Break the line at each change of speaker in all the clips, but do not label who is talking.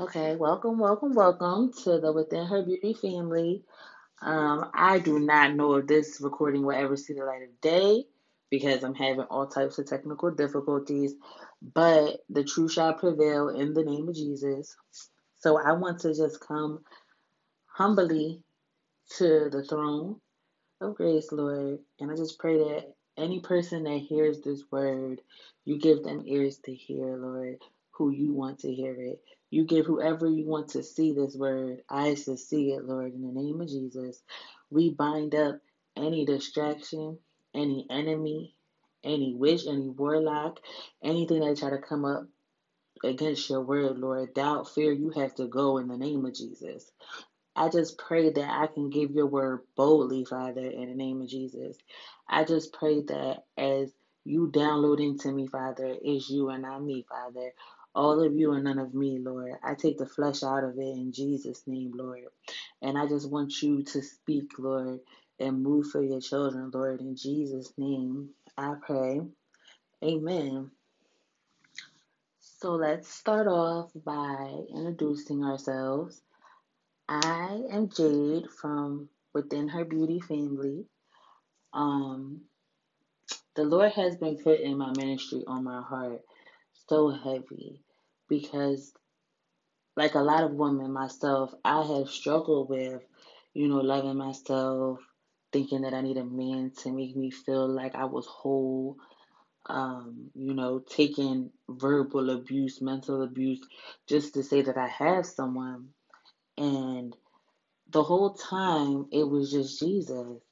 Okay, welcome, welcome, welcome to the Within Her Beauty family. Um, I do not know if this recording will ever see the light of day because I'm having all types of technical difficulties, but the truth shall prevail in the name of Jesus. So I want to just come humbly to the throne of grace, Lord, and I just pray that any person that hears this word, you give them ears to hear, Lord, who you want to hear it. You give whoever you want to see this word eyes to see it, Lord, in the name of Jesus. We bind up any distraction, any enemy, any witch, any warlock, anything that try to come up against your word, Lord. Doubt, fear, you have to go in the name of Jesus. I just pray that I can give your word boldly, Father, in the name of Jesus. I just pray that as you download into me, Father, is you and not me, Father. All of you and none of me, Lord. I take the flesh out of it in Jesus' name, Lord. And I just want you to speak, Lord, and move for your children, Lord. In Jesus' name, I pray. Amen. So let's start off by introducing ourselves. I am Jade from Within Her Beauty family. Um, the Lord has been putting my ministry on my heart so heavy because, like a lot of women, myself, I have struggled with, you know, loving myself, thinking that I need a man to make me feel like I was whole. Um, you know, taking verbal abuse, mental abuse, just to say that I have someone. And the whole time it was just Jesus.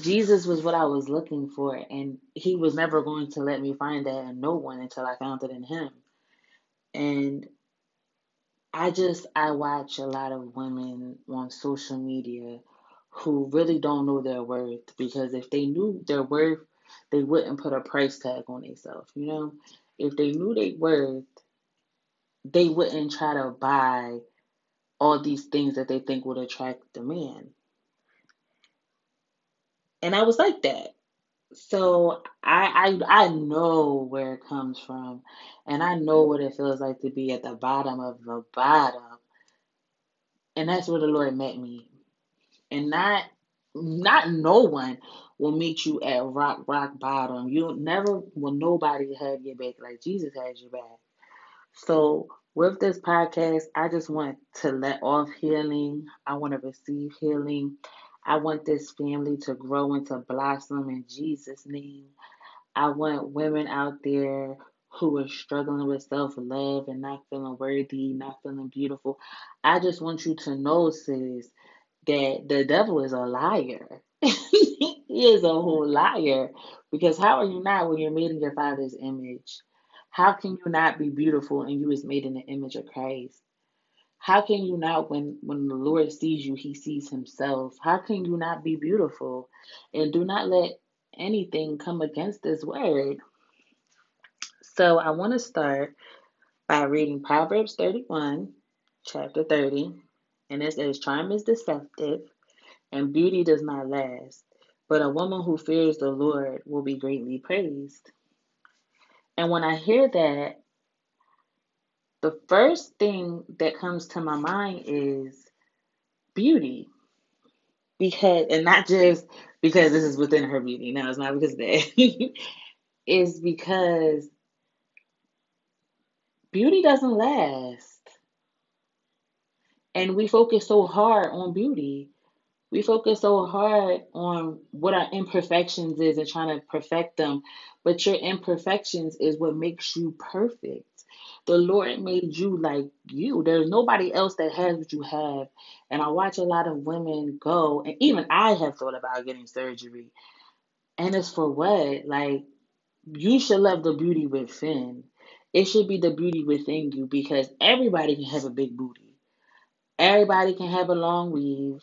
Jesus was what I was looking for, and He was never going to let me find that in no one until I found it in Him. And I just I watch a lot of women on social media who really don't know their worth because if they knew their worth, they wouldn't put a price tag on themselves. You know, if they knew their worth, they wouldn't try to buy all these things that they think would attract the man. And I was like that. So I, I I know where it comes from, and I know what it feels like to be at the bottom of the bottom, and that's where the Lord met me. And not not no one will meet you at rock rock bottom. You never will nobody have your back like Jesus has your back. So with this podcast, I just want to let off healing. I want to receive healing. I want this family to grow and to blossom in Jesus' name. I want women out there who are struggling with self love and not feeling worthy, not feeling beautiful. I just want you to know, sis, that the devil is a liar. he is a whole liar. Because how are you not when you're made in your father's image? How can you not be beautiful and you is made in the image of Christ? How can you not when when the Lord sees you, he sees himself? How can you not be beautiful? And do not let anything come against this word. So I want to start by reading Proverbs 31, chapter 30. And it says, Charm is deceptive, and beauty does not last. But a woman who fears the Lord will be greatly praised. And when I hear that, the first thing that comes to my mind is beauty. Because, and not just because this is within her beauty. No, it's not because of that. it's because beauty doesn't last. And we focus so hard on beauty. We focus so hard on what our imperfections is and trying to perfect them. But your imperfections is what makes you perfect. The Lord made you like you. There's nobody else that has what you have. And I watch a lot of women go, and even I have thought about getting surgery. And it's for what? Like, you should love the beauty within. It should be the beauty within you because everybody can have a big booty. Everybody can have a long weave.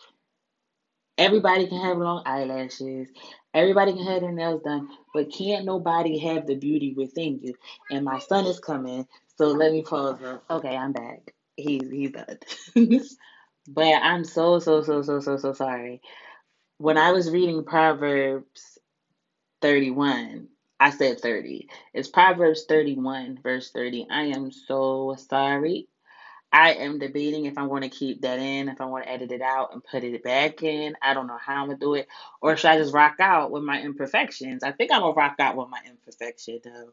Everybody can have long eyelashes. Everybody can have their nails done, but can't nobody have the beauty within you. And my son is coming, so let me pause. Okay, I'm back. He's he's done. but I'm so so so so so so sorry. When I was reading Proverbs 31, I said 30. It's Proverbs 31, verse 30. I am so sorry. I am debating if I'm going to keep that in, if I want to edit it out and put it back in. I don't know how I'm gonna do it, or should I just rock out with my imperfections? I think I'm gonna rock out with my imperfection though,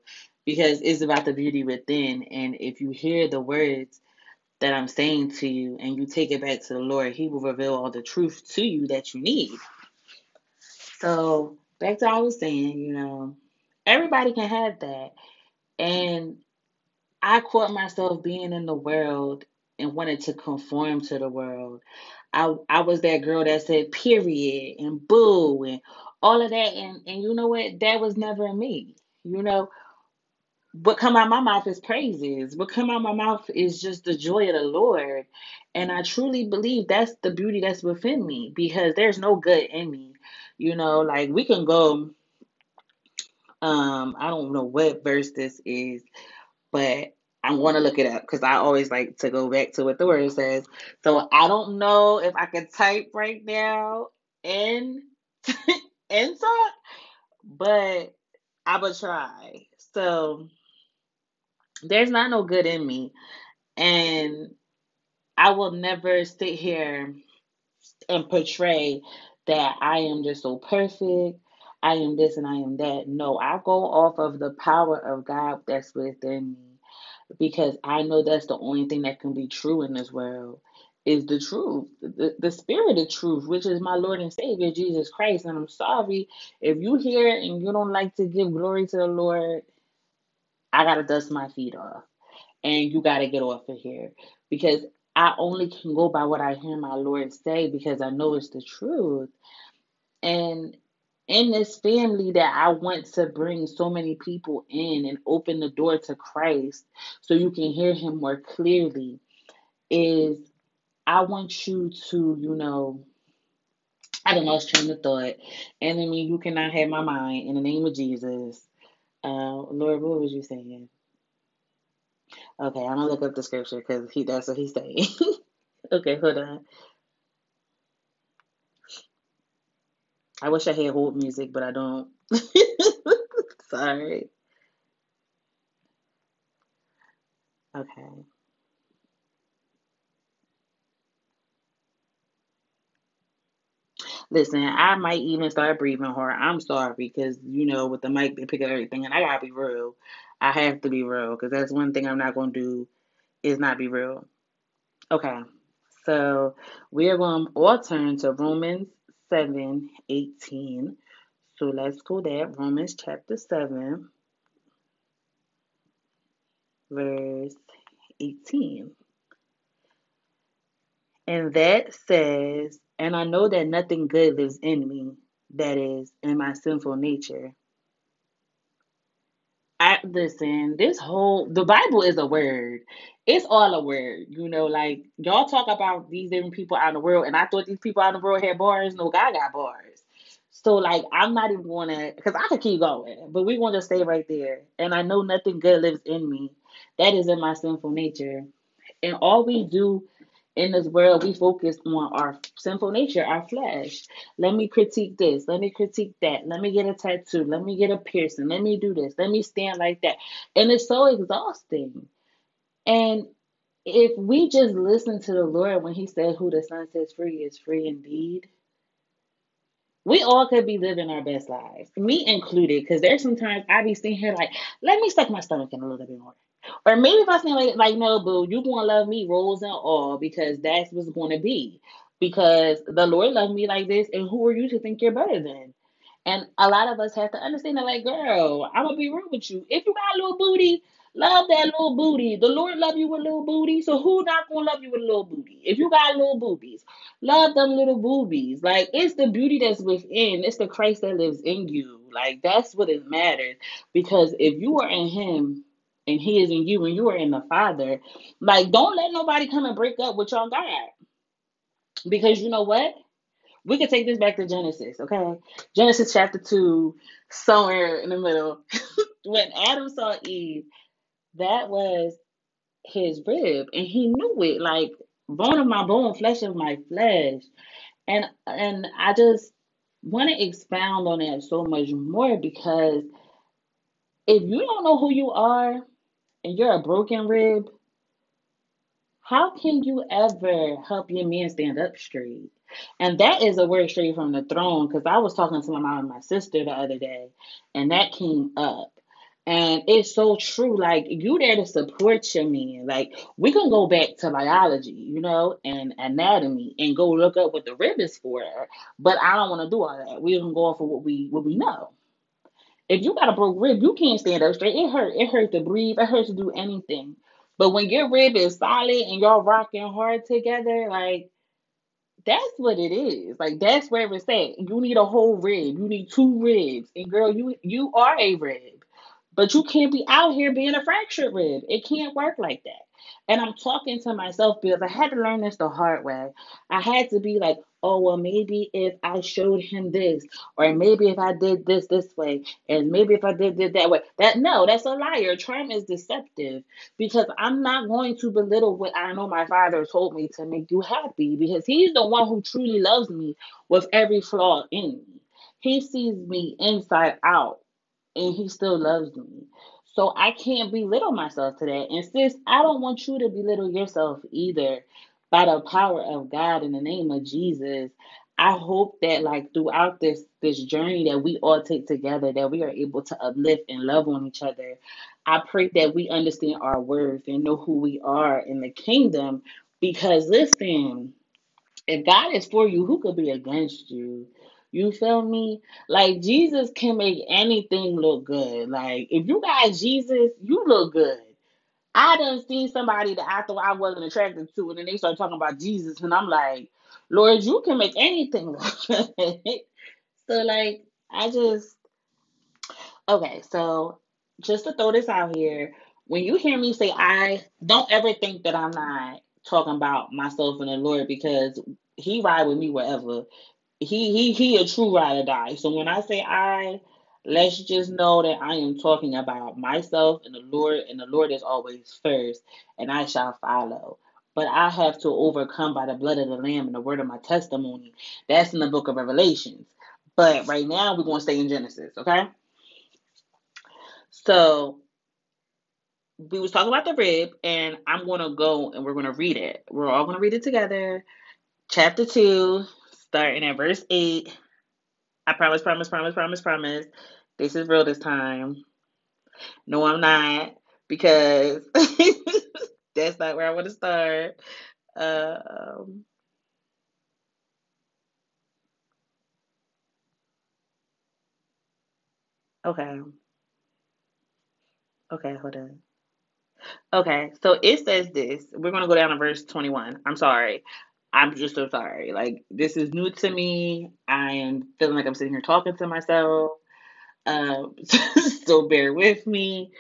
because it's about the beauty within. And if you hear the words that I'm saying to you and you take it back to the Lord, He will reveal all the truth to you that you need. So back to what I was saying, you know, everybody can have that, and I caught myself being in the world and wanted to conform to the world. I I was that girl that said period and boo and all of that and and you know what? That was never me. You know, what come out my mouth is praises. What come out my mouth is just the joy of the Lord. And I truly believe that's the beauty that's within me because there's no good in me. You know, like we can go um I don't know what verse this is but I'm going to look it up because I always like to go back to what the word says. So I don't know if I can type right now in in talk, but I will try. So there's not no good in me, and I will never sit here and portray that I am just so perfect. I am this and I am that. No, I go off of the power of God that's within me because I know that's the only thing that can be true in this world is the truth, the, the spirit of truth, which is my Lord and Savior Jesus Christ. And I'm sorry if you hear and you don't like to give glory to the Lord, I gotta dust my feet off, and you gotta get off of here because I only can go by what I hear my Lord say because I know it's the truth. And in this family that I want to bring so many people in and open the door to Christ so you can hear him more clearly is I want you to, you know, I don't lost train of thought. Enemy, you cannot have my mind in the name of Jesus. Uh, Lord, what was you saying? Okay, I'm gonna look up the scripture because he that's what he's saying. okay, hold on. I wish I had hold music, but I don't. Sorry. Okay. Listen, I might even start breathing hard. I'm sorry because you know with the mic they pick up everything, and I gotta be real. I have to be real because that's one thing I'm not gonna do is not be real. Okay, so we are going to all turn to Romans seven eighteen. So let's go there. Romans chapter seven, verse eighteen. And that says, And I know that nothing good lives in me, that is, in my sinful nature. I listen, this whole the Bible is a word. It's all a word. You know, like y'all talk about these different people out in the world, and I thought these people out in the world had bars. No, God got bars. So like I'm not even gonna because I could keep going, but we want to stay right there. And I know nothing good lives in me. That is in my sinful nature. And all we do in this world, we focus on our sinful nature, our flesh. Let me critique this. Let me critique that. Let me get a tattoo. Let me get a piercing. Let me do this. Let me stand like that. And it's so exhausting. And if we just listen to the Lord when He said, Who the Son sets free is free indeed, we all could be living our best lives, me included, because there's sometimes I be sitting here like, let me suck my stomach in a little bit more. Or maybe if I say like, like no, boo, you gonna love me rose and all because that's what's gonna be. Because the Lord loved me like this, and who are you to think you're better than? And a lot of us have to understand that, like, girl, I'm gonna be real with you. If you got a little booty, love that little booty. The Lord love you with little booty, so who not gonna love you with a little booty? If you got little boobies, love them little boobies. Like it's the beauty that's within. It's the Christ that lives in you. Like that's what it matters. Because if you are in Him and He is in you, and you are in the Father, like don't let nobody come and break up with your God. Because you know what? we could take this back to Genesis, okay? Genesis chapter 2, somewhere in the middle. when Adam saw Eve, that was his rib, and he knew it like bone of my bone, flesh of my flesh. And and I just want to expound on that so much more because if you don't know who you are and you're a broken rib, How can you ever help your man stand up straight? And that is a word straight from the throne because I was talking to my mom and my sister the other day, and that came up. And it's so true. Like you there to support your man. Like we can go back to biology, you know, and anatomy, and go look up what the rib is for. But I don't want to do all that. We can go off of what we what we know. If you got a broke rib, you can't stand up straight. It hurt. It hurts to breathe. It hurts to do anything. But when your rib is solid and y'all rocking hard together, like that's what it is. Like that's where it's at. You need a whole rib. You need two ribs. And girl, you you are a rib. But you can't be out here being a fractured rib. It can't work like that. And I'm talking to myself because I had to learn this the hard way. I had to be like, oh, well, maybe if I showed him this, or maybe if I did this this way, and maybe if I did this that way. That no, that's a liar. Charm is deceptive because I'm not going to belittle what I know my father told me to make you happy because he's the one who truly loves me with every flaw in me. He sees me inside out and he still loves me. So I can't belittle myself today. And sis, I don't want you to belittle yourself either. By the power of God in the name of Jesus, I hope that like throughout this this journey that we all take together, that we are able to uplift and love on each other. I pray that we understand our worth and know who we are in the kingdom. Because listen, if God is for you, who could be against you? You feel me? Like Jesus can make anything look good. Like if you got Jesus, you look good. I done seen somebody that I thought I wasn't attracted to, and then they start talking about Jesus, and I'm like, Lord, you can make anything so like, I just okay. So just to throw this out here, when you hear me say I, don't ever think that I'm not talking about myself and the Lord because He ride with me wherever he he he a true ride or die. So when I say I, let's just know that I am talking about myself and the Lord, and the Lord is always first, and I shall follow. But I have to overcome by the blood of the Lamb and the word of my testimony. That's in the book of Revelations. But right now we're gonna stay in Genesis, okay? So we was talking about the rib, and I'm gonna go and we're gonna read it. We're all gonna read it together. Chapter two, starting at verse 8. I promise, promise, promise, promise, promise. This is real this time. No, I'm not, because that's not where I want to start. Um, okay. Okay, hold on. Okay, so it says this. We're going to go down to verse 21. I'm sorry. I'm just so sorry. Like, this is new to me. I am feeling like I'm sitting here talking to myself. Um, so bear with me.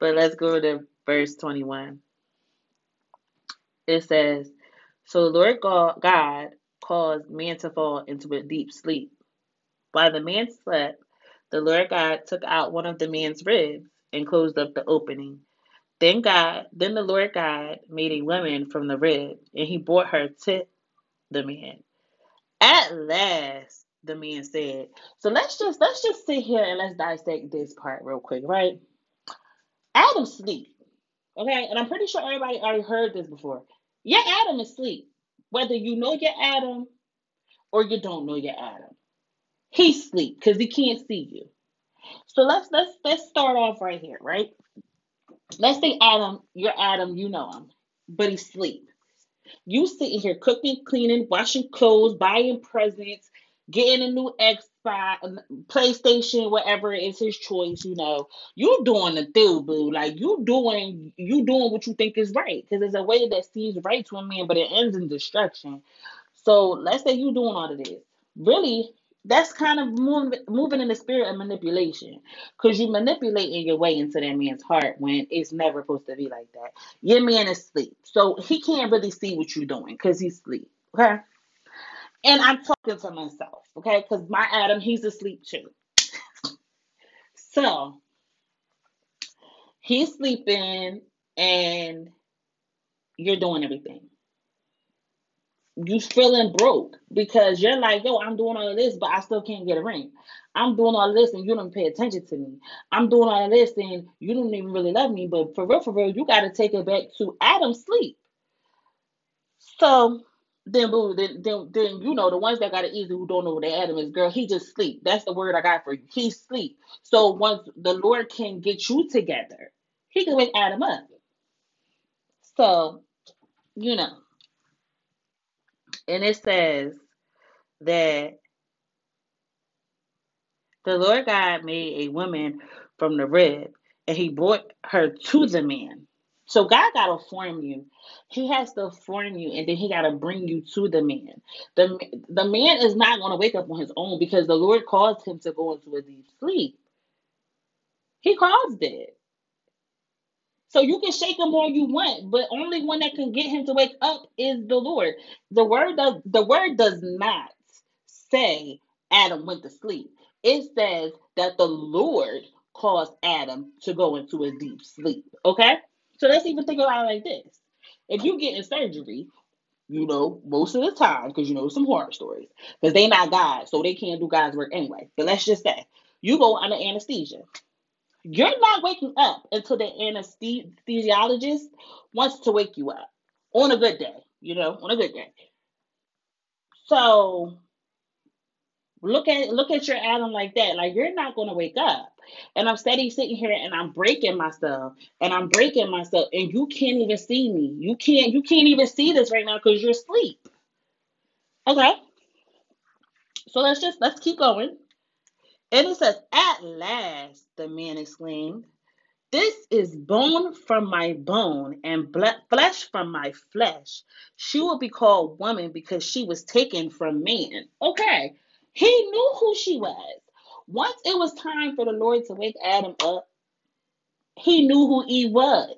But let's go to verse 21. It says, So the Lord God caused man to fall into a deep sleep. While the man slept, the Lord God took out one of the man's ribs and closed up the opening. Then God, then the Lord God made a woman from the rib, and he brought her to the man. At last, the man said. So let's just let's just sit here and let's dissect this part real quick, right? Adam sleep. Okay, and I'm pretty sure everybody already heard this before. Your Adam is asleep. Whether you know your Adam or you don't know your Adam. He's asleep because he can't see you. So let's let's let's start off right here, right? Let's say Adam, you're Adam, you know him, but he's asleep. You sitting here cooking, cleaning, washing clothes, buying presents, getting a new Xbox, PlayStation, whatever is his choice, you know. You doing the deal, boo. Like you doing you doing what you think is right. Because there's a way that seems right to a man, but it ends in destruction. So let's say you doing all of this. Really, that's kind of moving moving in the spirit of manipulation. Because you're manipulating your way into that man's heart when it's never supposed to be like that. Your man is asleep. So he can't really see what you're doing because he's asleep okay? And i'm talking to myself okay? Because my adam he's asleep too. So he's sleeping and you're doing everything you feeling broke because you're like, yo, I'm doing all of this, but I still can't get a ring. I'm doing all of this and you don't pay attention to me. I'm doing all of this and you don't even really love me. But for real, for real, you got to take it back to Adam's sleep. So then, boo, then, then, then you know the ones that got it easy who don't know what Adam is, girl. He just sleep. That's the word I got for you. He sleep. So once the Lord can get you together, He can wake Adam up. So you know, and it says that the Lord God made a woman from the rib, and He brought her to the man. So God gotta form you. He has to form you, and then He gotta bring you to the man. the The man is not gonna wake up on his own because the Lord caused him to go into a deep sleep. He caused it. So you can shake him all you want, but only one that can get him to wake up is the Lord. The word does the word does not say Adam went to sleep. It says that the Lord caused Adam to go into a deep sleep. Okay? So let's even think about it like this. If you get in surgery, you know, most of the time, because you know some horror stories, because they not God, so they can't do God's work anyway. But let's just say you go under anesthesia. You're not waking up until the anesthesiologist wants to wake you up on a good day, you know, on a good day. So look at look at your Adam like that. Like you're not gonna wake up. And I'm steady sitting here and I'm breaking myself and I'm breaking myself and you can't even see me. You can't you can't even see this right now because you're asleep. Okay. So let's just let's keep going. And it says, At last, the man exclaimed, This is bone from my bone and ble- flesh from my flesh. She will be called woman because she was taken from man. Okay. He knew who she was. Once it was time for the Lord to wake Adam up, he knew who he was.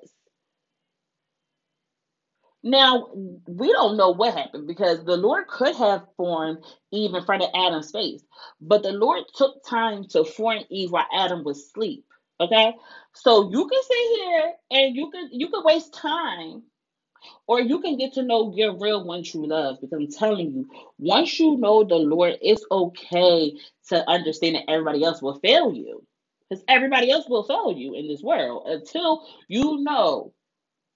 Now, we don't know what happened because the Lord could have formed Eve in front of Adam's face, but the Lord took time to form Eve while Adam was asleep. Okay, so you can sit here and you can you can waste time, or you can get to know your real one true love. Because I'm telling you, once you know the Lord, it's okay to understand that everybody else will fail you, because everybody else will fail you in this world until you know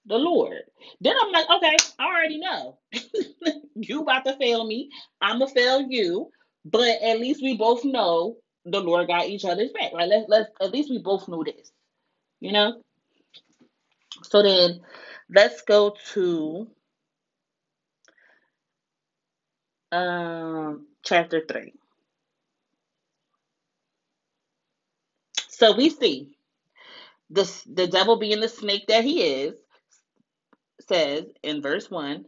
the Lord. Then I'm like, okay, I already know. you about to fail me. I'ma fail you. But at least we both know the Lord got each other's back. Like let's let's at least we both know this. You know? So then let's go to um chapter three. So we see this the devil being the snake that he is says in verse 1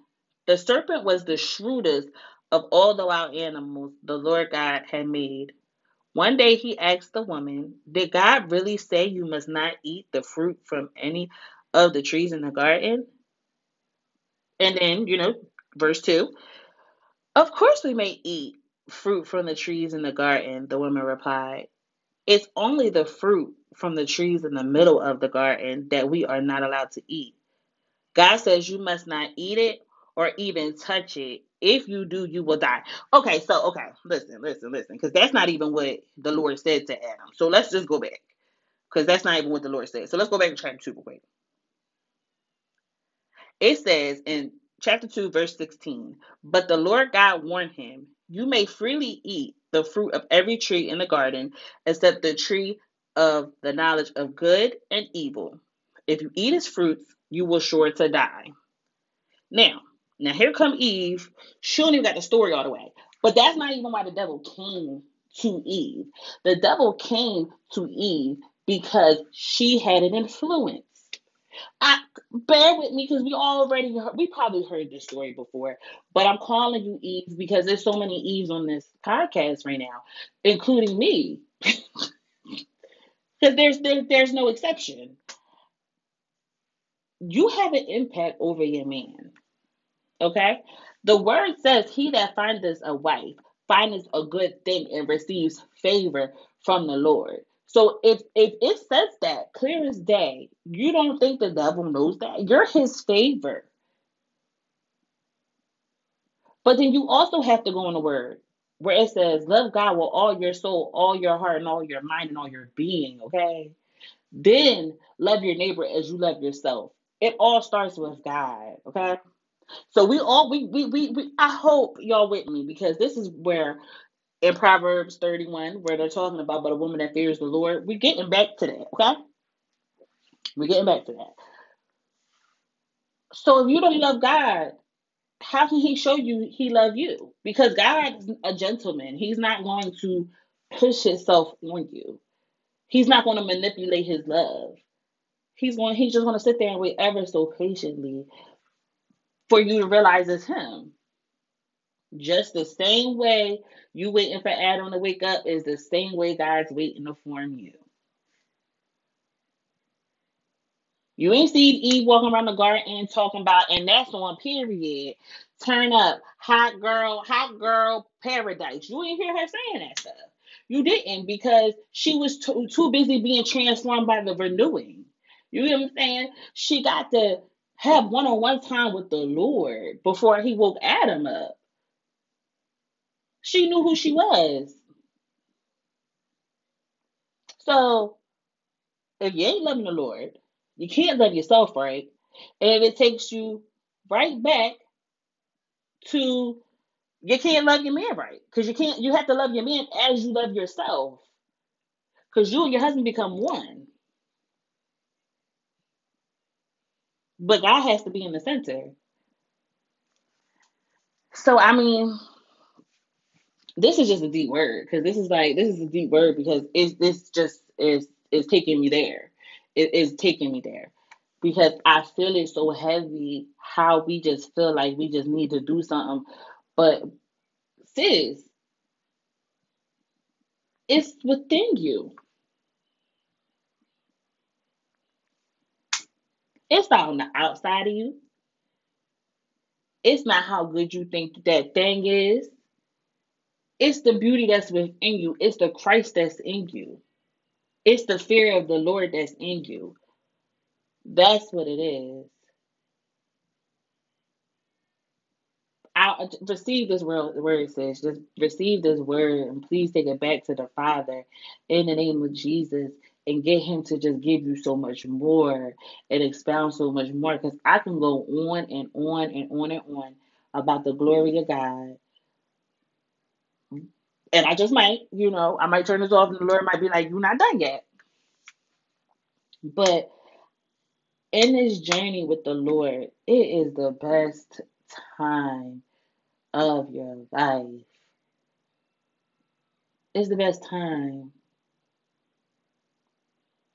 The serpent was the shrewdest of all the wild animals the Lord God had made. One day he asked the woman, Did God really say you must not eat the fruit from any of the trees in the garden? And then, you know, verse 2 Of course we may eat fruit from the trees in the garden, the woman replied. It's only the fruit from the trees in the middle of the garden that we are not allowed to eat. God says you must not eat it or even touch it. If you do, you will die. Okay, so okay, listen, listen, listen, because that's not even what the Lord said to Adam. So let's just go back, because that's not even what the Lord said. So let's go back to chapter two real quick. It says in chapter two, verse sixteen, but the Lord God warned him, "You may freely eat the fruit of every tree in the garden, except the tree of the knowledge of good and evil. If you eat its fruits, you will sure to die." Now, now here come Eve. She don't even got the story all the way. But that's not even why the devil came to Eve. The devil came to Eve because she had an influence. I bear with me because we already heard, we probably heard this story before, but I'm calling you Eve because there's so many Eves on this podcast right now, including me. Because there's there, there's no exception. You have an impact over your man. Okay? The word says, He that findeth a wife findeth a good thing and receives favor from the Lord. So if if it says that clear as day, you don't think the devil knows that? You're his favor. But then you also have to go in the word where it says, Love God with all your soul, all your heart, and all your mind, and all your being, okay? Then love your neighbor as you love yourself. It all starts with God, okay? So we all we we we, we I hope y'all with me because this is where in Proverbs 31, where they're talking about but a woman that fears the Lord, we're getting back to that, okay? We're getting back to that. So if you don't love God, how can he show you he love you? Because God's a gentleman. He's not going to push himself on you. He's not going to manipulate his love. He's going he's just going to sit there and wait ever so patiently for you to realize it's him. Just the same way you waiting for Adam to wake up is the same way God's waiting to form you. You ain't seen Eve walking around the garden talking about, and that's on period. Turn up, hot girl, hot girl paradise. You ain't hear her saying that stuff. You didn't because she was too, too busy being transformed by the renewing. You know what I'm saying? She got to have one on one time with the Lord before he woke Adam up. She knew who she was. So if you ain't loving the Lord, you can't love yourself right. And it takes you right back to you can't love your man right. Because you can't you have to love your man as you love yourself. Because you and your husband become one. But God has to be in the center. So I mean, this is just a deep word because this is like this is a deep word because it's this just is is taking me there. It is taking me there because I feel it so heavy how we just feel like we just need to do something. But sis, it's within you. It's not on the outside of you. It's not how good you think that thing is. It's the beauty that's within you. It's the Christ that's in you. It's the fear of the Lord that's in you. That's what it is. I receive this word, word says, just receive this word and please take it back to the Father in the name of Jesus and get Him to just give you so much more and expound so much more. Because I can go on and on and on and on about the glory of God. And I just might, you know, I might turn this off and the Lord might be like, You're not done yet. But in this journey with the Lord, it is the best time of your life. It's the best time.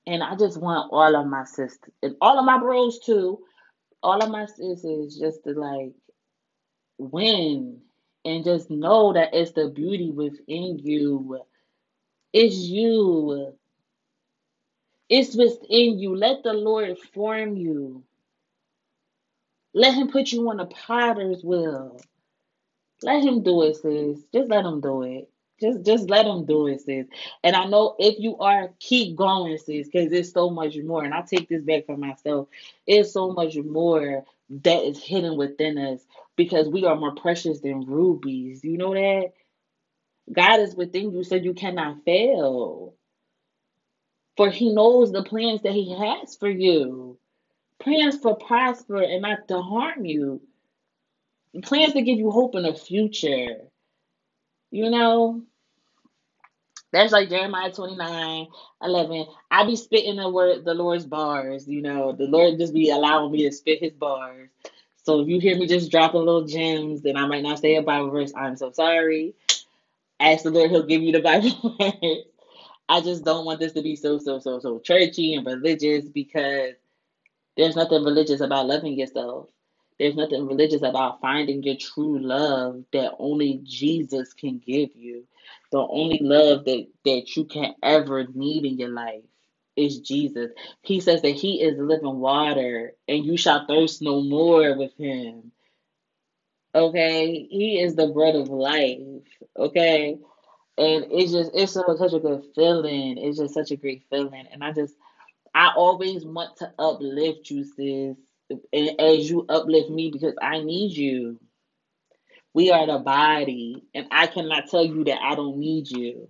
And I just want all of my sisters and all of my bros too, all of my sisters just to like win and just know that it's the beauty within you. It's you. It's within you. Let the Lord form you. Let him put you on a potter's wheel. Let him do it, sis. Just let him do it. Just just let them do it, sis. And I know if you are, keep going, sis, because it's so much more. And I take this back for myself. It's so much more that is hidden within us because we are more precious than rubies. You know that? God is within you, so you cannot fail. For he knows the plans that he has for you. Plans for prosper and not to harm you. Plans to give you hope in the future. You know? That's like Jeremiah 29, 11. I be spitting the word the Lord's bars, you know. The Lord just be allowing me to spit his bars. So if you hear me just dropping little gems, then I might not say a Bible verse. I'm so sorry. Ask the Lord, He'll give you the Bible verse. I just don't want this to be so, so, so, so churchy and religious because there's nothing religious about loving yourself. There's nothing religious about finding your true love that only Jesus can give you. The only love that, that you can ever need in your life is Jesus. He says that He is living water and you shall thirst no more with Him. Okay? He is the bread of life. Okay? And it's just, it's so, such a good feeling. It's just such a great feeling. And I just, I always want to uplift you, sis, and as you uplift me because I need you. We are the body, and I cannot tell you that I don't need you.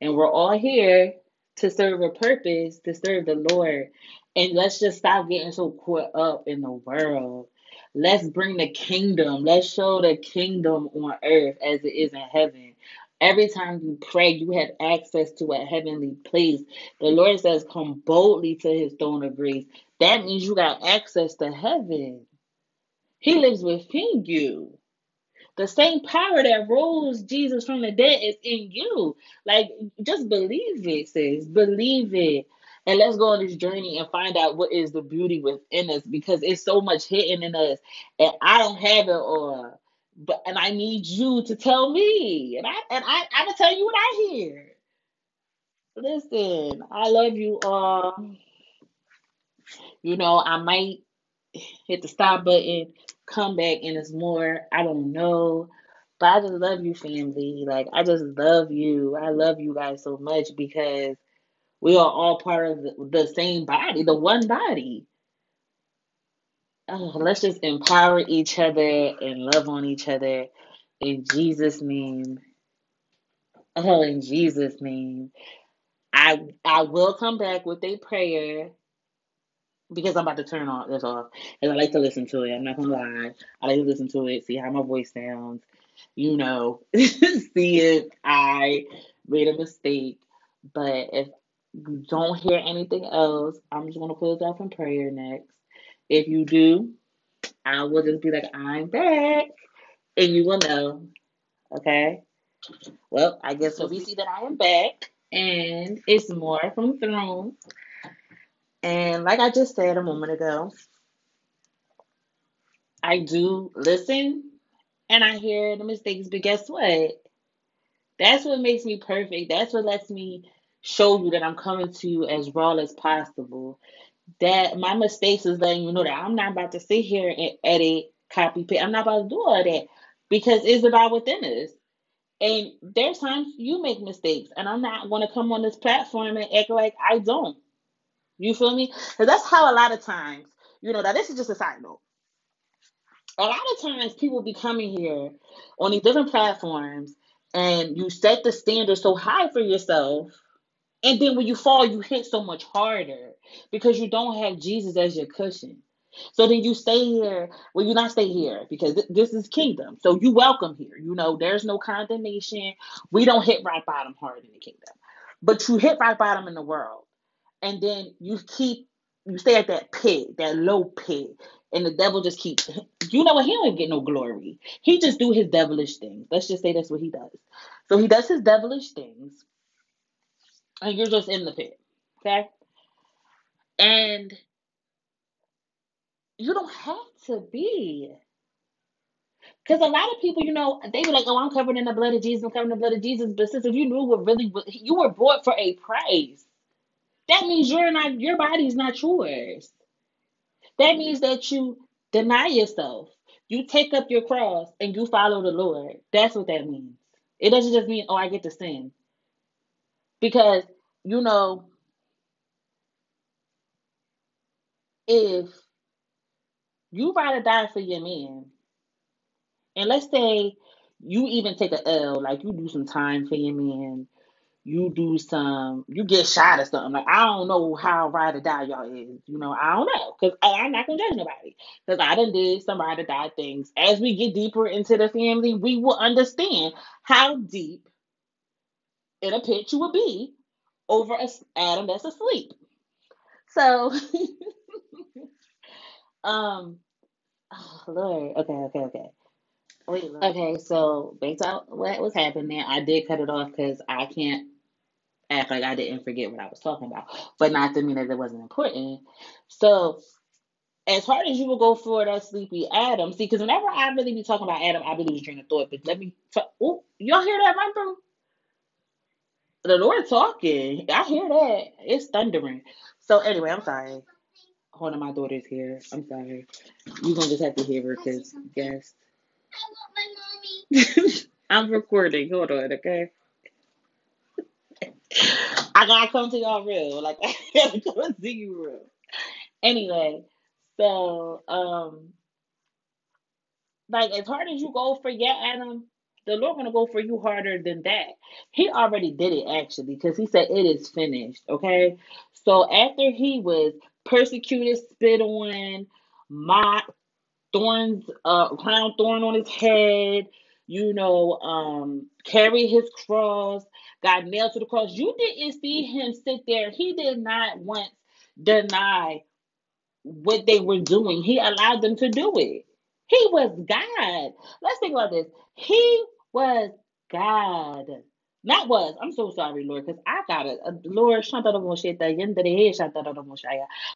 And we're all here to serve a purpose, to serve the Lord. And let's just stop getting so caught up in the world. Let's bring the kingdom. Let's show the kingdom on earth as it is in heaven. Every time you pray, you have access to a heavenly place. The Lord says, Come boldly to his throne of grace. That means you got access to heaven. He lives within you. The same power that rose Jesus from the dead is in you. Like, just believe it, sis. Believe it. And let's go on this journey and find out what is the beauty within us because it's so much hidden in us. And I don't have it all. But and I need you to tell me. And I and I, I'm gonna tell you what I hear. Listen, I love you all. You know, I might hit the stop button, come back, and it's more. I don't know. But I just love you, family. Like, I just love you. I love you guys so much because we are all part of the, the same body, the one body. Oh, let's just empower each other and love on each other in Jesus' name. Oh, in Jesus' name. I I will come back with a prayer because I'm about to turn all this off. And I like to listen to it. I'm not gonna lie. I like to listen to it, see how my voice sounds, you know, see if I made a mistake. But if you don't hear anything else, I'm just gonna close off in prayer next. If you do, I will just be like, I'm back. And you will know. Okay? Well, I guess so we see that I am back. And it's more from throne. And like I just said a moment ago, I do listen and I hear the mistakes, but guess what? That's what makes me perfect. That's what lets me show you that I'm coming to you as raw as possible. That my mistakes is letting you know that I'm not about to sit here and edit, copy, paste. I'm not about to do all that because it's about within us. And there's times you make mistakes, and I'm not going to come on this platform and act like I don't. You feel me? Because that's how a lot of times, you know, that this is just a side note. A lot of times people be coming here on these different platforms and you set the standard so high for yourself. And then when you fall, you hit so much harder because you don't have Jesus as your cushion. So then you stay here. Well, you not stay here because th- this is kingdom. So you welcome here. You know, there's no condemnation. We don't hit rock bottom hard in the kingdom, but you hit rock bottom in the world and then you keep you stay at that pit, that low pit, and the devil just keeps. You know what? He don't get no glory. He just do his devilish things. Let's just say that's what he does. So he does his devilish things, and you're just in the pit, okay? And you don't have to be. Because a lot of people, you know, they be like, oh, I'm covered in the blood of Jesus, I'm covered in the blood of Jesus. But since if you knew what really, you were bought for a price. That means you're not your body's not yours. That means that you deny yourself. You take up your cross and you follow the Lord. That's what that means. It doesn't just mean, oh, I get to sin. Because, you know, if you rather die for your man, and let's say you even take a L, like you do some time for your man, you do some, you get shot or something. Like I don't know how ride or die y'all is. You know, I don't know because I'm not gonna judge nobody because I done did some ride or die things. As we get deeper into the family, we will understand how deep in a pit you would be over a Adam that's asleep. So, um, oh Lord, okay, okay, okay.
Wait.
Okay, so based on what was happening, I did cut it off because I can't act like I didn't forget what I was talking about, but not to mean that it wasn't important. So, as hard as you will go for that sleepy Adam, see, because whenever I really be talking about Adam, I be losing train of thought. But let me, talk. oh, y'all hear that run through? The Lord talking. I hear that. It's thundering. So anyway, I'm sorry. Hold on, my daughter's here. I'm sorry. You're gonna just have to hear her because yes.
I want my mommy.
I'm recording. Hold on, okay? I gotta come to y'all real. Like I gotta come to you real. Anyway, so um, like as hard as you go for yeah, Adam, the Lord gonna go for you harder than that. He already did it actually, because he said it is finished. Okay, so after he was persecuted, spit on, mocked, thorns, uh, crown thorn on his head, you know, um, carry his cross, got nailed to the cross. You didn't see him sit there. He did not once deny what they were doing. He allowed them to do it. He was God. Let's think about this. He was God. Not was. I'm so sorry, Lord, because I got it. Uh, Lord,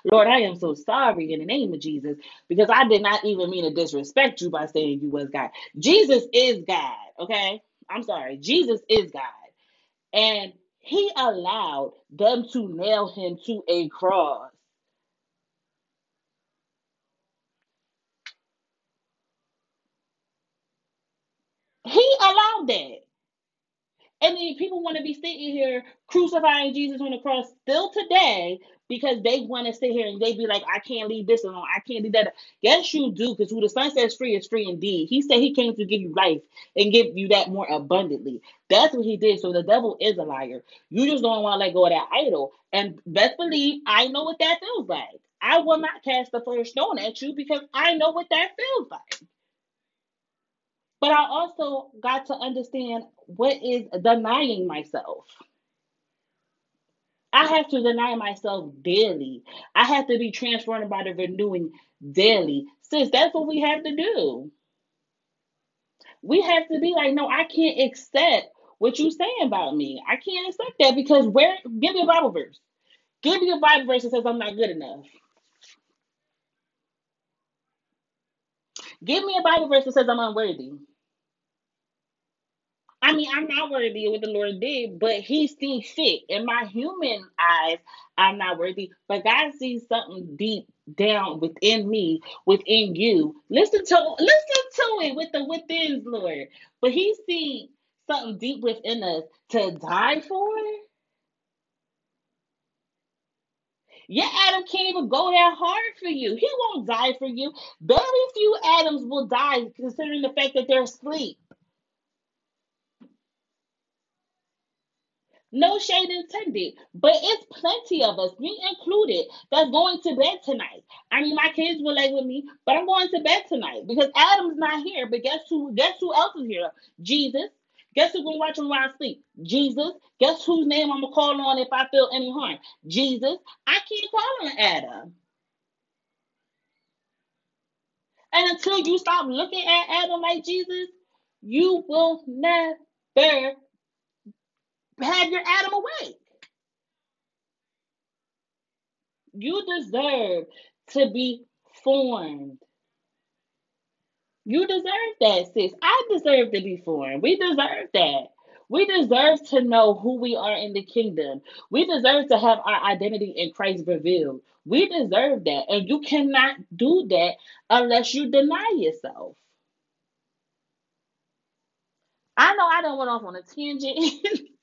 Lord, I am so sorry in the name of Jesus because I did not even mean to disrespect you by saying you was God. Jesus is God, okay? I'm sorry. Jesus is God. And he allowed them to nail him to a cross. He allowed that. And then people want to be sitting here crucifying Jesus on the cross still today because they want to sit here and they be like, I can't leave this alone. I can't leave that. Yes, you do, because who the Son says free is free indeed. He said he came to give you life and give you that more abundantly. That's what he did. So the devil is a liar. You just don't want to let go of that idol. And best believe I know what that feels like. I will not cast the first stone at you because I know what that feels like. But I also got to understand what is denying myself. I have to deny myself daily. I have to be transformed by the renewing daily. Since that's what we have to do. We have to be like, no, I can't accept what you're saying about me. I can't accept that because where give me a Bible verse. Give me a Bible verse that says I'm not good enough. Give me a Bible verse that says I'm unworthy. I mean, I'm not worthy of what the Lord did, but He sees fit. In my human eyes, I'm not worthy, but God sees something deep down within me, within you. Listen to listen to it with the within, Lord. But He sees something deep within us to die for. Your Adam can't even go that hard for you. He won't die for you. Very few Adams will die, considering the fact that they're asleep. No shade intended, but it's plenty of us, me included, that's going to bed tonight. I mean, my kids will lay with me, but I'm going to bed tonight because Adam's not here. But guess who? Guess who else is here? Jesus. Guess who's gonna watch him while I sleep? Jesus. Guess whose name I'm gonna call on if I feel any harm? Jesus. I can't call on Adam. And until you stop looking at Adam like Jesus, you will never have your Adam awake. You deserve to be formed. You deserve that, sis. I deserve to be formed. We deserve that. We deserve to know who we are in the kingdom. We deserve to have our identity in Christ revealed. We deserve that. And you cannot do that unless you deny yourself. I know I don't went off on a tangent.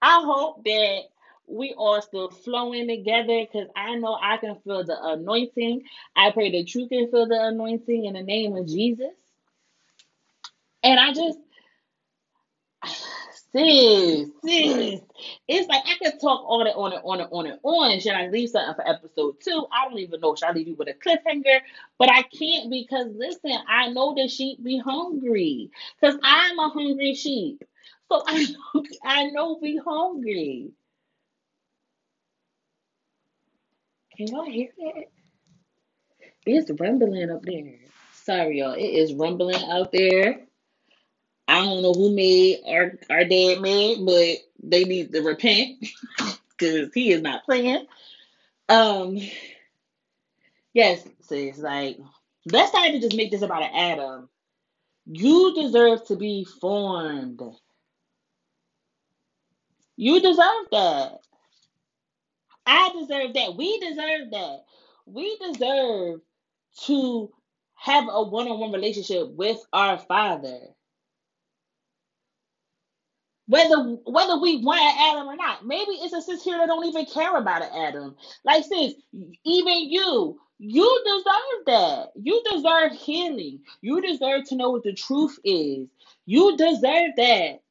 I hope that we are still flowing together because I know I can feel the anointing. I pray that you can feel the anointing in the name of Jesus. And I just, sis, sis, it's like I could talk on it, on it, on it, on it, on. Should I leave something for episode two? I don't even know. Should I leave you with a cliffhanger? But I can't because listen, I know the sheep be hungry because I'm a hungry sheep. So I know, I know we hungry. Can y'all hear it? It's rumbling up there. Sorry, y'all. It is rumbling out there. I don't know who made our our dad mad, but they need to repent because he is not playing. Um, yes, sis. Like, let's not even just make this about an Adam. You deserve to be formed. You deserve that. I deserve that. We deserve that. We deserve to have a one-on-one relationship with our Father. Whether whether we want an Adam or not. Maybe it's a sis here that don't even care about an Adam. Like sis, even you, you deserve that. You deserve healing. You deserve to know what the truth is. You deserve that.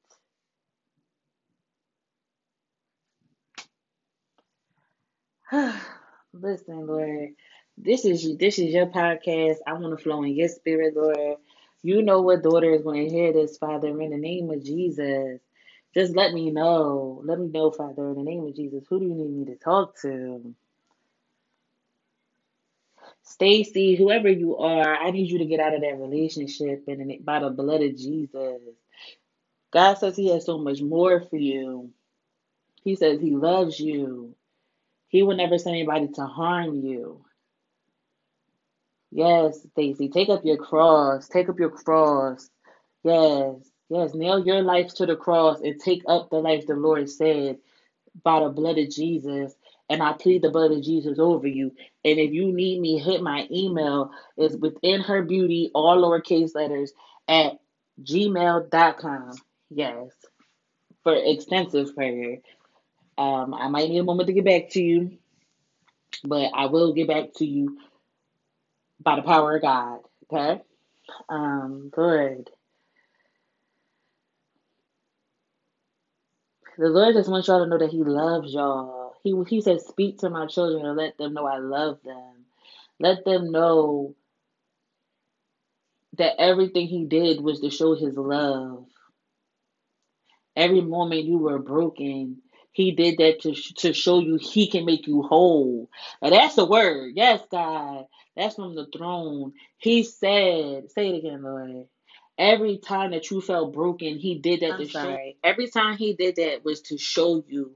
Listen, Lord. This is this is your podcast. I want to flow in your spirit, Lord. You know what daughter is going to hear this, Father, in the name of Jesus. Just let me know. Let me know, Father, in the name of Jesus. Who do you need me to talk to? Stacy, whoever you are, I need you to get out of that relationship and by the blood of Jesus. God says He has so much more for you. He says He loves you. He will never send anybody to harm you. Yes, Stacy, take up your cross. Take up your cross. Yes, yes, nail your life to the cross and take up the life the Lord said by the blood of Jesus. And I plead the blood of Jesus over you. And if you need me, hit my email. It's within her beauty, all lowercase letters, at gmail.com. Yes, for extensive prayer. Um, I might need a moment to get back to you, but I will get back to you by the power of God. Okay? Um, good. The Lord just wants y'all to know that He loves y'all. He He says, "Speak to my children and let them know I love them. Let them know that everything He did was to show His love. Every moment you were broken, He did that to to show you He can make you whole. And that's the word. Yes, God. That's from the throne. He said, "Say it again, Lord." Every time that you felt broken, he did that
I'm
to show.
sorry.
Every time he did that was to show you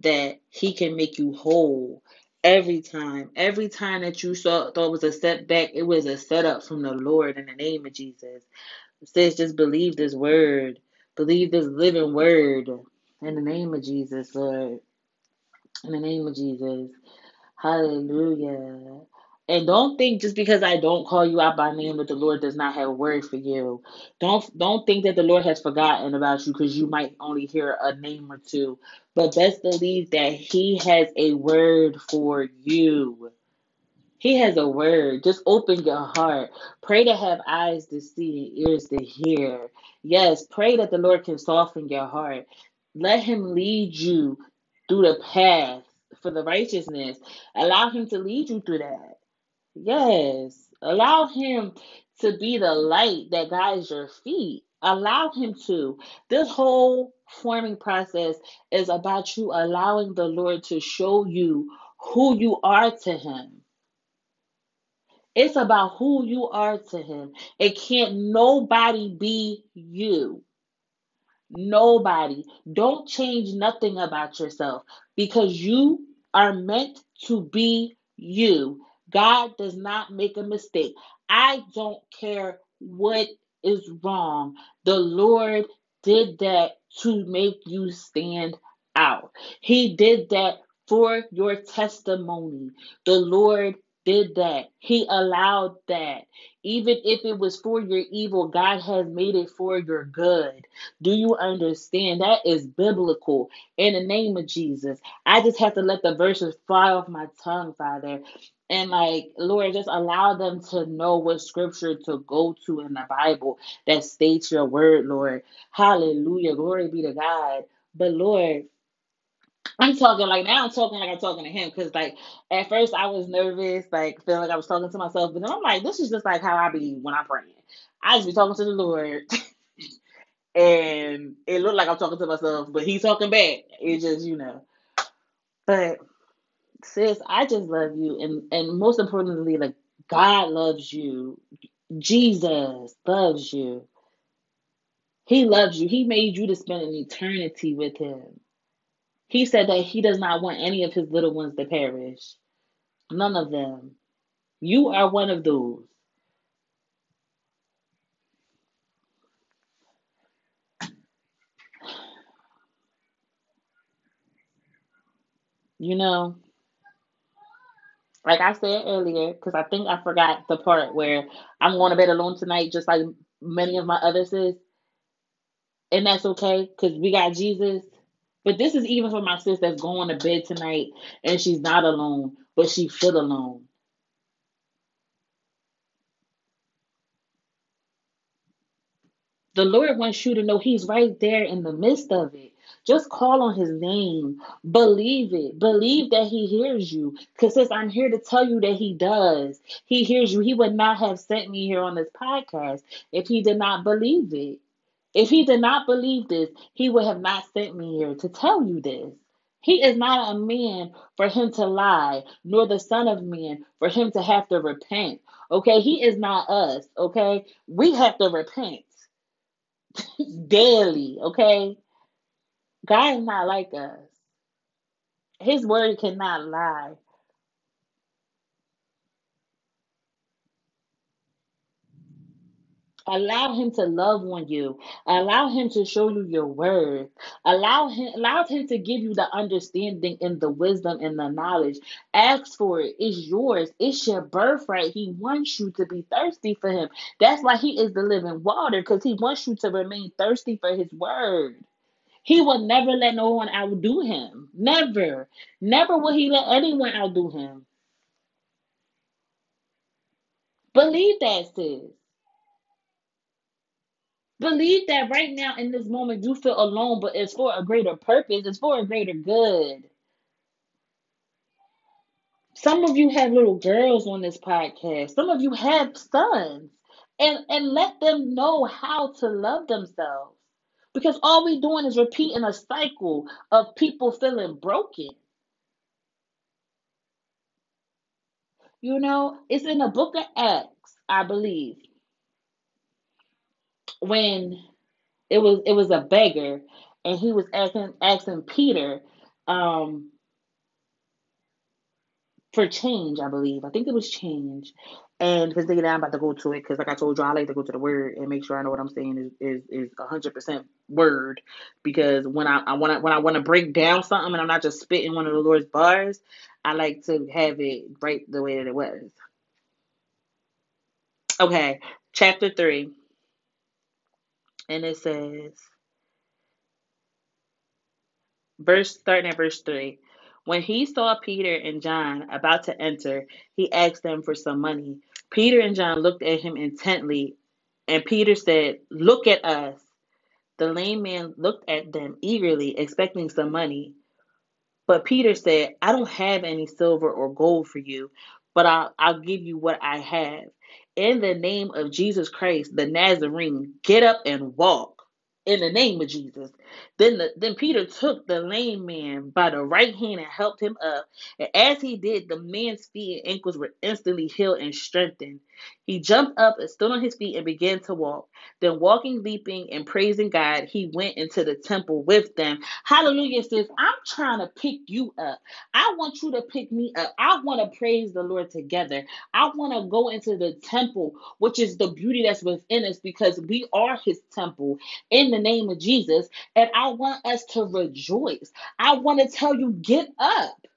that he can make you whole. Every time, every time that you saw thought was a setback, it was a setup from the Lord in the name of Jesus. It says just believe this word, believe this living word in the name of Jesus, Lord. In the name of Jesus. Hallelujah. And don't think just because I don't call you out by name that the Lord does not have a word for you. Don't don't think that the Lord has forgotten about you because you might only hear a name or two. But best believe that He has a word for you. He has a word. Just open your heart. Pray to have eyes to see and ears to hear. Yes, pray that the Lord can soften your heart. Let Him lead you through the path for the righteousness. Allow Him to lead you through that. Yes. Allow Him to be the light that guides your feet. Allow Him to. This whole forming process is about you allowing the Lord to show you who you are to Him. It's about who you are to him. It can't nobody be you. Nobody. Don't change nothing about yourself because you are meant to be you. God does not make a mistake. I don't care what is wrong. The Lord did that to make you stand out. He did that for your testimony. The Lord did that. He allowed that. Even if it was for your evil, God has made it for your good. Do you understand? That is biblical in the name of Jesus. I just have to let the verses fly off my tongue, Father. And like, Lord, just allow them to know what scripture to go to in the Bible that states your word, Lord. Hallelujah. Glory be to God. But Lord, I'm talking like now I'm talking like I'm talking to him because like at first I was nervous, like feeling like I was talking to myself, but then I'm like, this is just like how I be when I'm praying. I just be talking to the Lord and it looked like I'm talking to myself, but he's talking back. It just, you know. But sis, I just love you and and most importantly, like God loves you. Jesus loves you. He loves you. He made you to spend an eternity with him. He said that he does not want any of his little ones to perish. None of them. You are one of those. You know, like I said earlier, because I think I forgot the part where I'm going to bed alone tonight, just like many of my others is. And that's okay, because we got Jesus. But this is even for my sis that's going to bed tonight and she's not alone, but she feel alone. The Lord wants you to know He's right there in the midst of it. Just call on his name. Believe it. Believe that he hears you. Because since I'm here to tell you that he does, he hears you. He would not have sent me here on this podcast if he did not believe it. If he did not believe this, he would have not sent me here to tell you this. He is not a man for him to lie, nor the son of man for him to have to repent. Okay, he is not us. Okay, we have to repent daily. Okay, God is not like us. His word cannot lie. Allow him to love on you. Allow him to show you your worth. Allow him allow him to give you the understanding and the wisdom and the knowledge. Ask for it. It's yours. It's your birthright. He wants you to be thirsty for him. That's why he is the living water, because he wants you to remain thirsty for his word. He will never let no one outdo him. Never. Never will he let anyone outdo him. Believe that, sis. Believe that right now in this moment you feel alone, but it's for a greater purpose, it's for a greater good. Some of you have little girls on this podcast, some of you have sons, and, and let them know how to love themselves. Because all we're doing is repeating a cycle of people feeling broken. You know, it's in the book of Acts, I believe, when it was it was a beggar and he was asking asking Peter um for change, I believe. I think it was change. And because thinking I'm about to go to it, because like I told you, I like to go to the word and make sure I know what I'm saying is is is hundred percent word. Because when I, I want when I want to break down something and I'm not just spitting one of the Lord's bars, I like to have it right the way that it was. Okay, chapter three, and it says verse starting at verse 3 when he saw peter and john about to enter he asked them for some money. Peter and john looked at him intently and peter said look at us. The lame man looked at them eagerly expecting some money. But peter said i don't have any silver or gold for you but i'll, I'll give you what i have in the name of jesus christ the nazarene get up and walk in the name of Jesus. Then the, then Peter took the lame man by the right hand and helped him up. And as he did, the man's feet and ankles were instantly healed and strengthened. He jumped up and stood on his feet and began to walk. Then, walking, leaping, and praising God, he went into the temple with them. Hallelujah says, I'm trying to pick you up. I want you to pick me up. I want to praise the Lord together. I want to go into the temple, which is the beauty that's within us because we are his temple in the name of Jesus. And I want us to rejoice. I want to tell you, get up.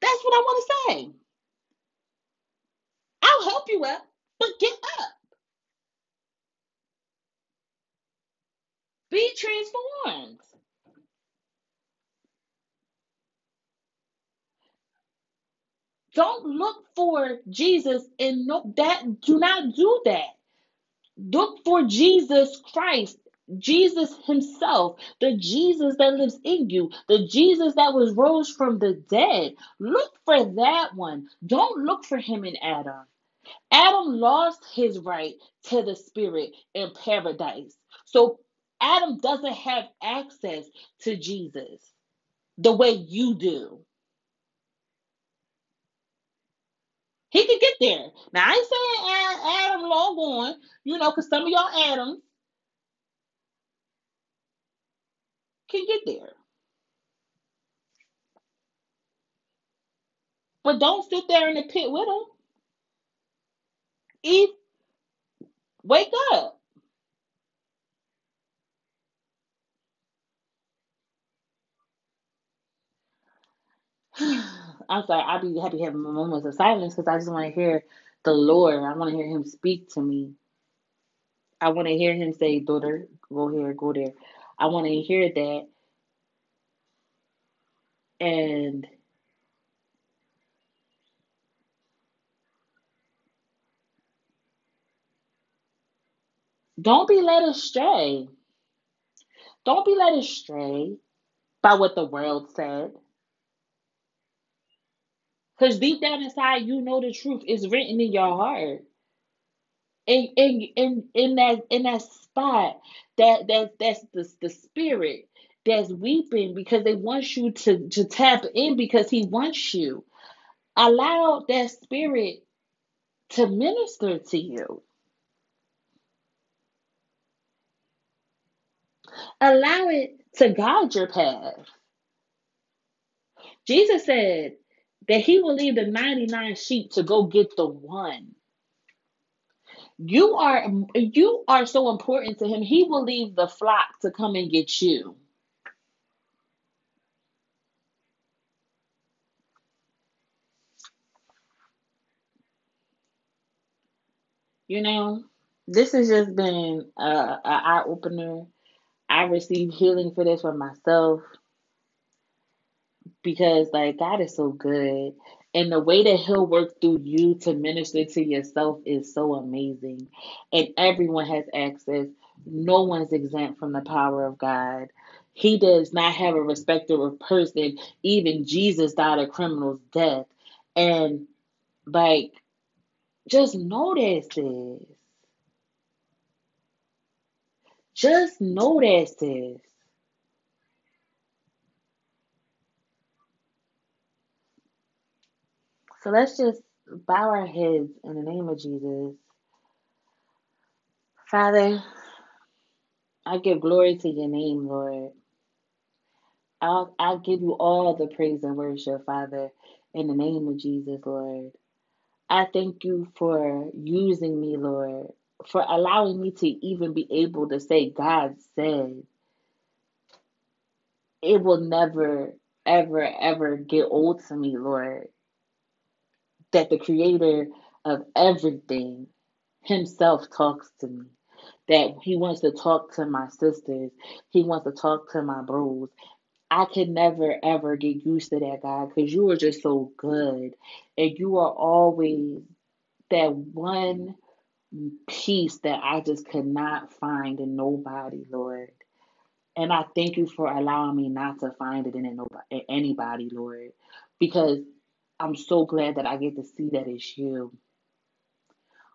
That's what I want to say. I'll help you up, but get up. Be transformed. Don't look for Jesus and no that do not do that. Look for Jesus Christ, Jesus Himself, the Jesus that lives in you, the Jesus that was rose from the dead. Look for that one. Don't look for him in Adam. Adam lost his right to the spirit in paradise. So Adam doesn't have access to Jesus the way you do. He could get there. Now I ain't saying Adam long gone, you know, because some of y'all Adams can get there. But don't sit there in the pit with him. Eve, wake up. I'm sorry, I'll be happy having moments of silence because I just want to hear the Lord. I want to hear Him speak to me. I want to hear Him say, "Daughter, go here, go there." I want to hear that, and Don't be led astray. Don't be led astray by what the world said. Because deep down inside, you know the truth is written in your heart. In in in in that in that spot, that that that's the the spirit that's weeping because they want you to to tap in because he wants you. Allow that spirit to minister to you. Allow it to guide your path. Jesus said that he will leave the 99 sheep to go get the one. You are you are so important to him. He will leave the flock to come and get you. You know, this has just been a, a eye opener. I received healing for this for myself because like God is so good. And the way that he'll work through you to minister to yourself is so amazing. And everyone has access. No one's exempt from the power of God. He does not have a respecter of person. Even Jesus died a criminal's death. And like just notice this. Just notice this. So let's just bow our heads in the name of Jesus. Father, I give glory to your name, Lord. I'll, I'll give you all the praise and worship, Father, in the name of Jesus, Lord. I thank you for using me, Lord, for allowing me to even be able to say, God said. It will never, ever, ever get old to me, Lord, that the creator of everything himself talks to me. That he wants to talk to my sisters. He wants to talk to my bros. I could never ever get used to that, God, because you are just so good. And you are always that one peace that I just could not find in nobody, Lord. And I thank you for allowing me not to find it in nobody, in anybody, Lord, because I'm so glad that I get to see that it's you.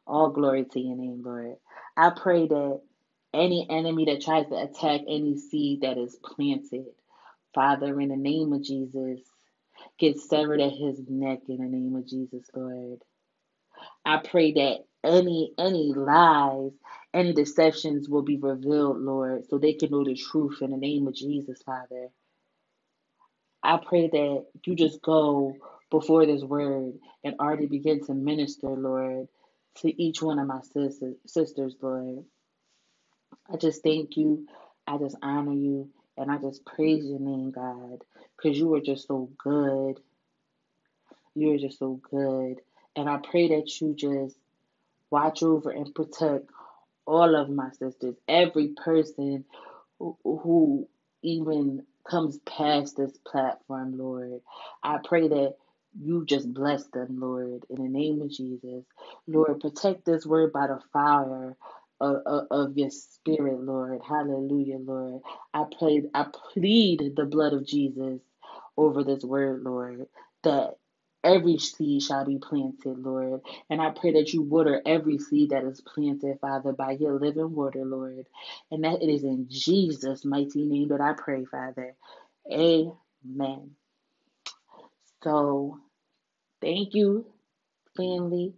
All glory to your name, Lord. I pray that any enemy that tries to attack any seed that is planted, Father, in the name of Jesus, get severed at his neck in the name of Jesus, Lord. I pray that any any lies, any deceptions will be revealed, Lord, so they can know the truth in the name of Jesus, Father. I pray that you just go before this word and already begin to minister, Lord, to each one of my sisters, sisters, Lord. I just thank you. I just honor you. And I just praise your name, God, because you are just so good. You are just so good. And I pray that you just watch over and protect all of my sisters, every person who, who even comes past this platform, Lord. I pray that you just bless them, Lord, in the name of Jesus. Lord, protect this word by the fire of, of, of your spirit, Lord. Hallelujah, Lord. I pray, I plead the blood of Jesus over this word, Lord, that every seed shall be planted, Lord. And I pray that you water every seed that is planted, Father, by your living water, Lord. And that it is in Jesus' mighty name that I pray, Father. Amen. So thank you, family,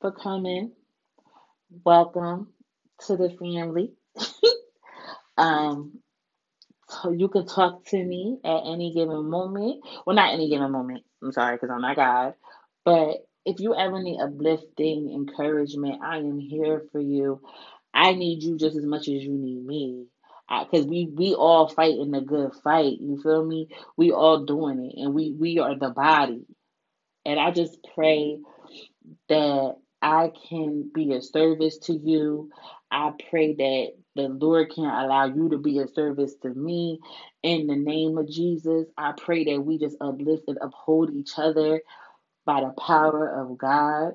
for coming. Welcome to the family. um, so you can talk to me at any given moment. Well, not any given moment. I'm sorry, because I'm not God. But if you ever need uplifting encouragement, I am here for you. I need you just as much as you need me. Because we we all fighting the good fight. You feel me? We all doing it, and we we are the body. And I just pray that I can be a service to you. I pray that the Lord can allow you to be a service to me. In the name of Jesus, I pray that we just uplift and uphold each other by the power of God.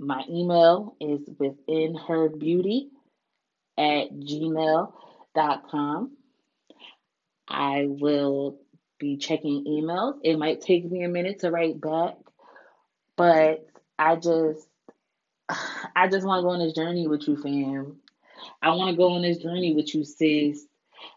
my email is within her beauty at gmail.com. I will be checking emails. It might take me a minute to write back, but I just I just want to go on this journey with you, fam. I want to go on this journey with you, sis.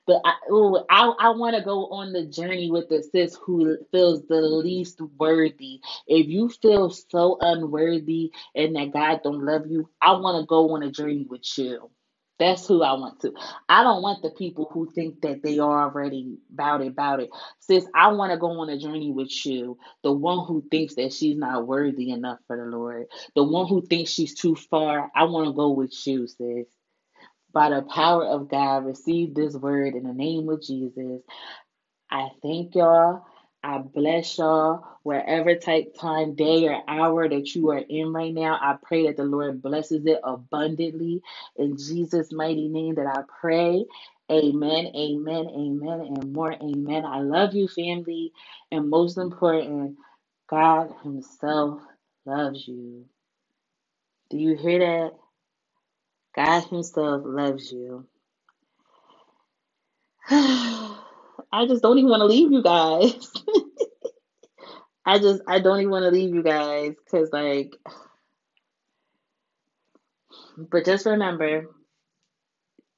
But I, ooh, I, I want to go on the journey with the sis who feels the least worthy. If you feel so unworthy and that God don't love you, I want to go on a journey with you. That's who I want to. I don't want the people who think that they are already about it, about it. Sis, I want to go on a journey with you. The one who thinks that she's not worthy enough for the Lord. The one who thinks she's too far. I want to go with you, sis. By the power of God, receive this word in the name of Jesus. I thank y'all. I bless y'all wherever type time, day, or hour that you are in right now. I pray that the Lord blesses it abundantly. In Jesus' mighty name that I pray. Amen, amen, amen, and more amen. I love you, family. And most important, God Himself loves you. Do you hear that? God Himself loves you. I just don't even want to leave you guys. I just I don't even want to leave you guys because like but just remember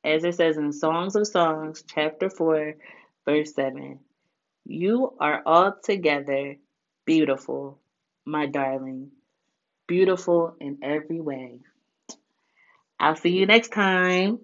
as it says in Songs of Songs chapter 4 verse 7 you are altogether beautiful my darling beautiful in every way I'll see you next time